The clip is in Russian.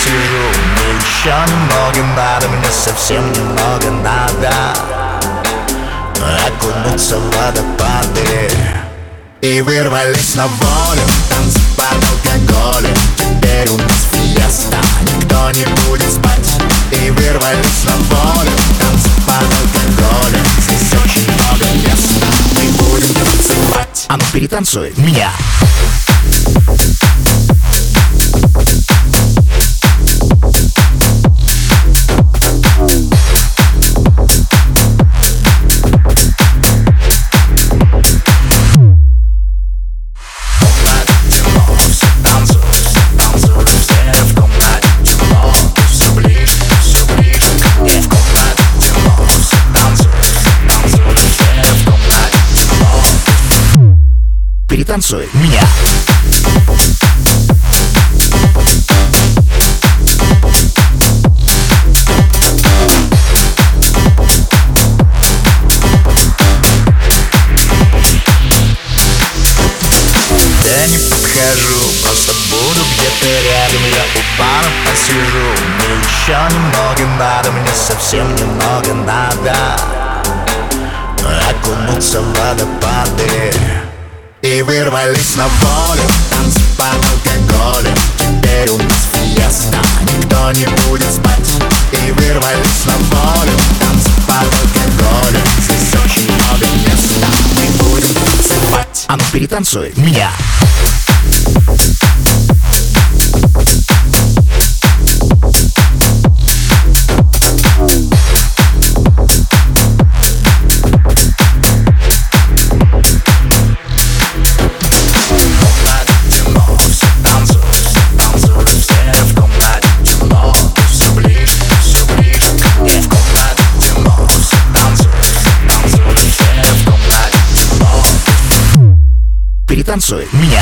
посижу Мне еще немного надо, мне совсем немного надо Окунуться в водопады. И вырвались на волю Танцы под алкоголем. Теперь у нас фиеста Никто не будет спать. И вырвались на волю Танцы под алкоголем. Здесь очень много места Мы будем танцевать. А ну перетанцуй меня Перетанцуй меня. Я не подхожу, просто буду где-то рядом. Я у пара посижу Мне еще немного надо, мне совсем немного надо. Окунуться в водопады И вырвались на волю Танцы под алкоголем Теперь у нас фиеста Никто не будет спать И вырвались на волю Танцы под алкоголем Здесь очень много места Мы будем танцевать А ну перетанцуй меня Перетанцуй меня